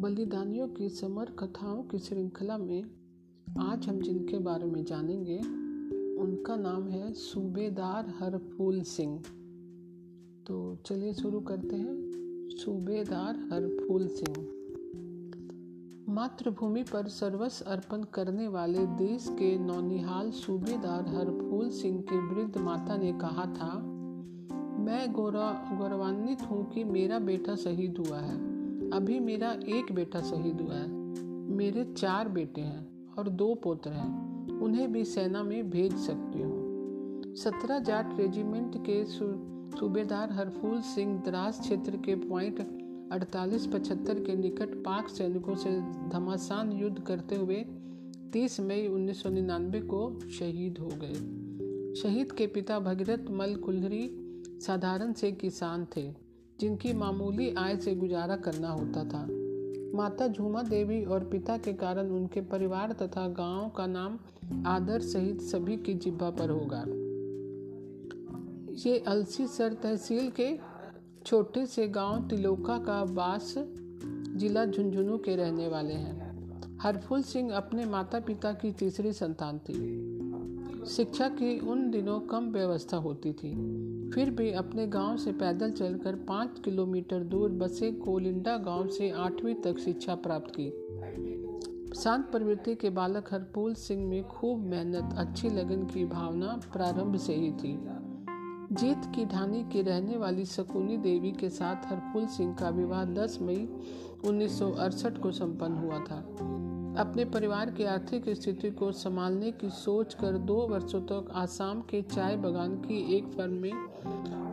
बलिदानियों की समर कथाओं की श्रृंखला में आज हम जिनके बारे में जानेंगे, उनका नाम है सूबेदार हरफूल सिंह। तो चलिए शुरू करते हैं। सूबेदार हरफूल सिंह। मातृभूमि पर सर्वस्व अर्पण करने वाले देश के नौनिहाल सूबेदार हरफूल सिंह के वृद्ध माता ने कहा था, मैं गौरवान्वित हूँ कि मेरा बेटा शहीद हुआ है। अभी मेरा एक बेटा शहीद हुआ है। मेरे चार बेटे हैं और दो पुत्र हैं। उन्हें भी सेना में भेज सकती हूँ। सत्रह जाट रेजिमेंट के सूबेदार हरफूल सिंह द्रास क्षेत्र के पॉइंट अड़तालीस पचहत्तर के निकट पाक सैनिकों से घमासान युद्ध करते हुए 30 मई उन्नीस सौ निन्यानवे को शहीद हो गए। शहीद के पिता भगीरथ मल कुल्हरी साधारण से किसान थे। जिनकी मामूली आय से गुजारा करना होता था। माता झूमा देवी और पिता के कारण उनके परिवार तथा गाँव का नाम आदर सहित सभी की जिब्बा पर होगा। ये अलसी सर तहसील के छोटे से गाँव तिलोका का बास जिला झुंझुनू के रहने वाले हैं। हरफुल सिंह अपने माता पिता की तीसरी संतान थी। शिक्षा की उन दिनों कम व्यवस्था होती थी। फिर भी अपने गाँव से पैदल चलकर पाँच किलोमीटर दूर बसे कोलिंडा गाँव से आठवीं तक शिक्षा प्राप्त की। शांत प्रवृत्ति के बालक हरपूल सिंह में खूब मेहनत, अच्छी लगन की भावना प्रारंभ से ही थी। जीत की ढानी की रहने वाली शकुनी देवी के साथ हरफूल सिंह का विवाह 10 मई उन्नीस सौ अड़सठ को संपन्न हुआ था। अपने परिवार की आर्थिक स्थिति को संभालने की सोच कर दो वर्षों तक आसाम के चाय बागान की एक फर्म में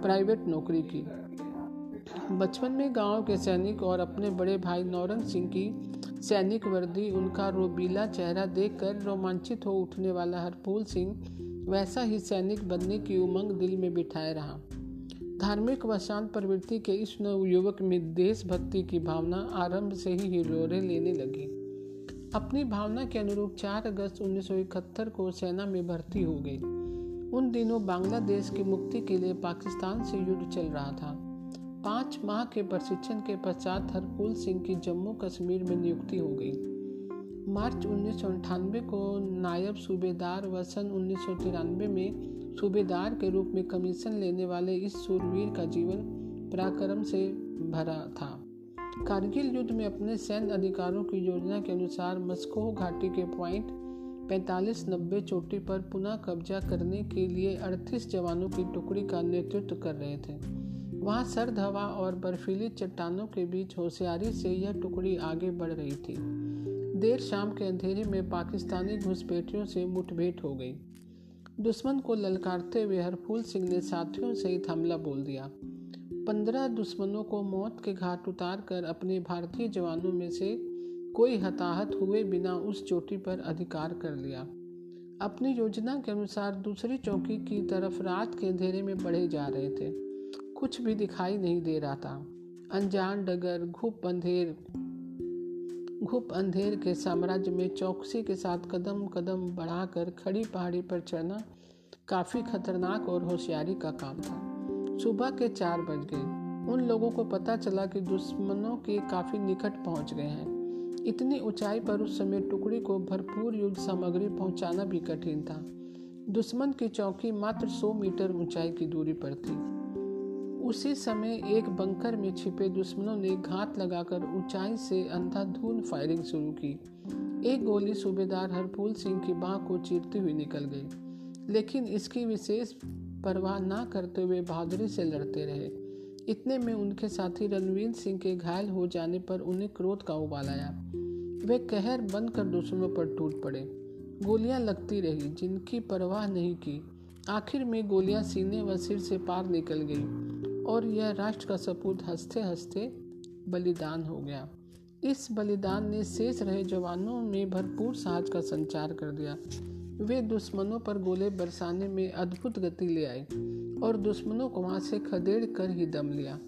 प्राइवेट नौकरी की। बचपन में गाँव के सैनिक और अपने बड़े भाई नौरंग सिंह की सैनिक वर्दी, उनका रोबीला चेहरा देखकर रोमांचित हो उठने वाला हरफूल सिंह वैसा ही सैनिक बनने की उमंग दिल में बिठाए रहा। धार्मिक व शांत प्रवृत्ति के इस नव युवक में देशभक्ति की भावना आरंभ से ही हिलोरे लेने लगी। अपनी भावना के अनुरूप 4 अगस्त 1971 को सेना में भर्ती हो गई। उन दिनों बांग्लादेश की मुक्ति के लिए पाकिस्तान से युद्ध चल रहा था। पाँच माह के प्रशिक्षण के पश्चात हरकुल सिंह की जम्मू कश्मीर में नियुक्ति हो गई। मार्च उन्नीस सौ अट्ठानवे को नायब सूबेदार व सन उन्नीस सौ तिरानवे में सूबेदार के रूप में कमीशन लेने वाले इस सूरवीर का जीवन पराक्रम से भरा था। कारगिल युद्ध में अपने सैन्य अधिकारों की योजना के अनुसार मस्को घाटी के पॉइंट पैंतालीस नब्बे चोटी पर पुनः कब्जा करने के लिए अड़तीस जवानों की टुकड़ी का नेतृत्व कर रहे थे। वहाँ सर्द हवा और बर्फीली चट्टानों के बीच होशियारी से यह टुकड़ी आगे बढ़ रही थी। देर शाम के अंधेरे में पाकिस्तानी घुसपैठियों से मुठभेड़ हो गई। दुश्मन को ललकारते हुए हरफूल सिंह ने साथियों सहित हमला बोल दिया। पंद्रह दुश्मनों को मौत के घाट उतार कर अपने भारतीय जवानों में से कोई हताहत हुए बिना उस चोटी पर अधिकार कर लिया। अपनी योजना के अनुसार दूसरी चौकी की तरफ़ रात के अंधेरे में बढ़े जा रहे थे। कुछ भी दिखाई नहीं दे रहा था। अनजान डगर, घुप अंधेर घुप अंधेर के साम्राज्य में चौकसी के साथ कदम कदम बढ़ाकर खड़ी पहाड़ी पर चढ़ना काफ़ी खतरनाक और होशियारी का काम था। सुबह के चार बज गए। उन लोगों को पता चला कि दुश्मनों के काफ़ी निकट पहुँच गए हैं। इतनी ऊंचाई पर उस समय टुकड़ी को भरपूर युद्ध सामग्री पहुंचाना भी कठिन था। दुश्मन की चौकी मात्र 100 मीटर ऊंचाई की दूरी पर थी। उसी समय एक बंकर में छिपे दुश्मनों ने घात लगाकर ऊंचाई से अंधाधुंध फायरिंग शुरू की। एक गोली सूबेदार हरफूल सिंह की बाह को चीरती हुई निकल गई। लेकिन इसकी विशेष परवाह ना करते हुए बहादुरी से लड़ते रहे। इतने में उनके साथी रणवीर सिंह के घायल हो जाने पर उन्हें क्रोध का उबाल आया। वे कहर बंद कर दुश्मनों पर टूट पड़े। गोलियाँ लगती रही, जिनकी परवाह नहीं की। आखिर में गोलियाँ सीने व सिर से पार निकल गई और यह राष्ट्र का सपूत हँसते हँसते बलिदान हो गया। इस बलिदान ने शेष रहे जवानों में भरपूर साहस का संचार कर दिया। वे दुश्मनों पर गोले बरसाने में अद्भुत गति ले आए और दुश्मनों को वहाँ से खदेड़ कर ही दम लिया।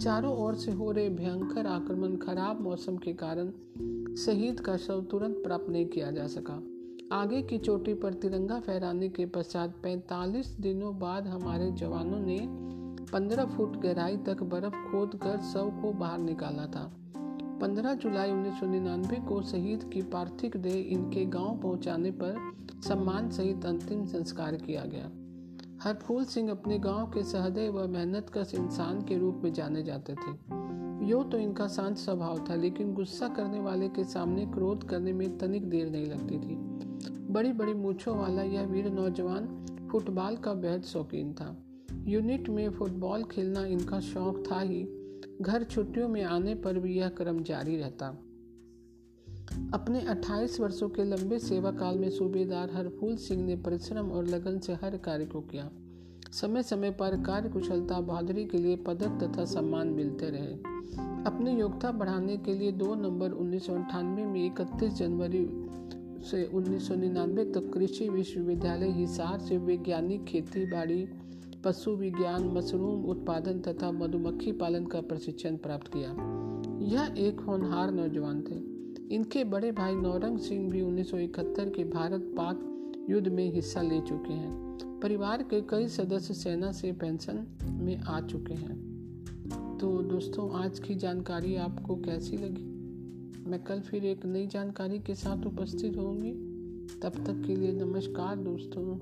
चारों ओर से हो रहे भयंकर आक्रमण खराब मौसम के कारण शहीद का शव तुरंत प्राप्त नहीं किया जा सका। आगे की चोटी पर तिरंगा फहराने के पश्चात 45 दिनों बाद हमारे जवानों ने 15 फुट गहराई तक बर्फ़ खोद कर शव को बाहर निकाला था। 15 जुलाई 1999 को शहीद की पार्थिव देह इनके गाँव पहुँचाने पर सम्मान सहित अंतिम संस्कार किया गया। हरफूल सिंह अपने गाँव के सहदय व मेहनत कश इंसान के रूप में जाने जाते थे। यो तो इनका शांत स्वभाव था, लेकिन गुस्सा करने वाले के सामने क्रोध करने में तनिक देर नहीं लगती थी। बड़ी बड़ी मूछों वाला यह वीर नौजवान फुटबॉल का बेहद शौकीन था। यूनिट में फुटबॉल खेलना इनका शौक था ही। घर छुट्टियों में आने पर भी यह क्रम जारी रहता। अपने 28 वर्षों के लंबे सेवा काल में सूबेदार हरफूल सिंह ने परिश्रम और लगन से हर कार्य को किया। समय समय पर कार्य कुशलता बहादुरी के लिए पदक तथा सम्मान मिलते रहे। अपनी योग्यता बढ़ाने के लिए 2 नवंबर उन्नीस में इकतीस जनवरी से उन्नीस सौ निन्यानवे तक कृषि विश्वविद्यालय हिसार से वैज्ञानिक खेती बाड़ी, पशु विज्ञान, मशरूम उत्पादन तथा मधुमक्खी पालन का प्रशिक्षण प्राप्त किया। यह एक होनहार नौजवान थे। इनके बड़े भाई नौरंग सिंह भी 1971 के भारत पाक युद्ध में हिस्सा ले चुके हैं। परिवार के कई सदस्य सेना से पेंशन में आ चुके हैं। तो दोस्तों, आज की जानकारी आपको कैसी लगी? मैं कल फिर एक नई जानकारी के साथ उपस्थित होंगी। तब तक के लिए नमस्कार दोस्तों।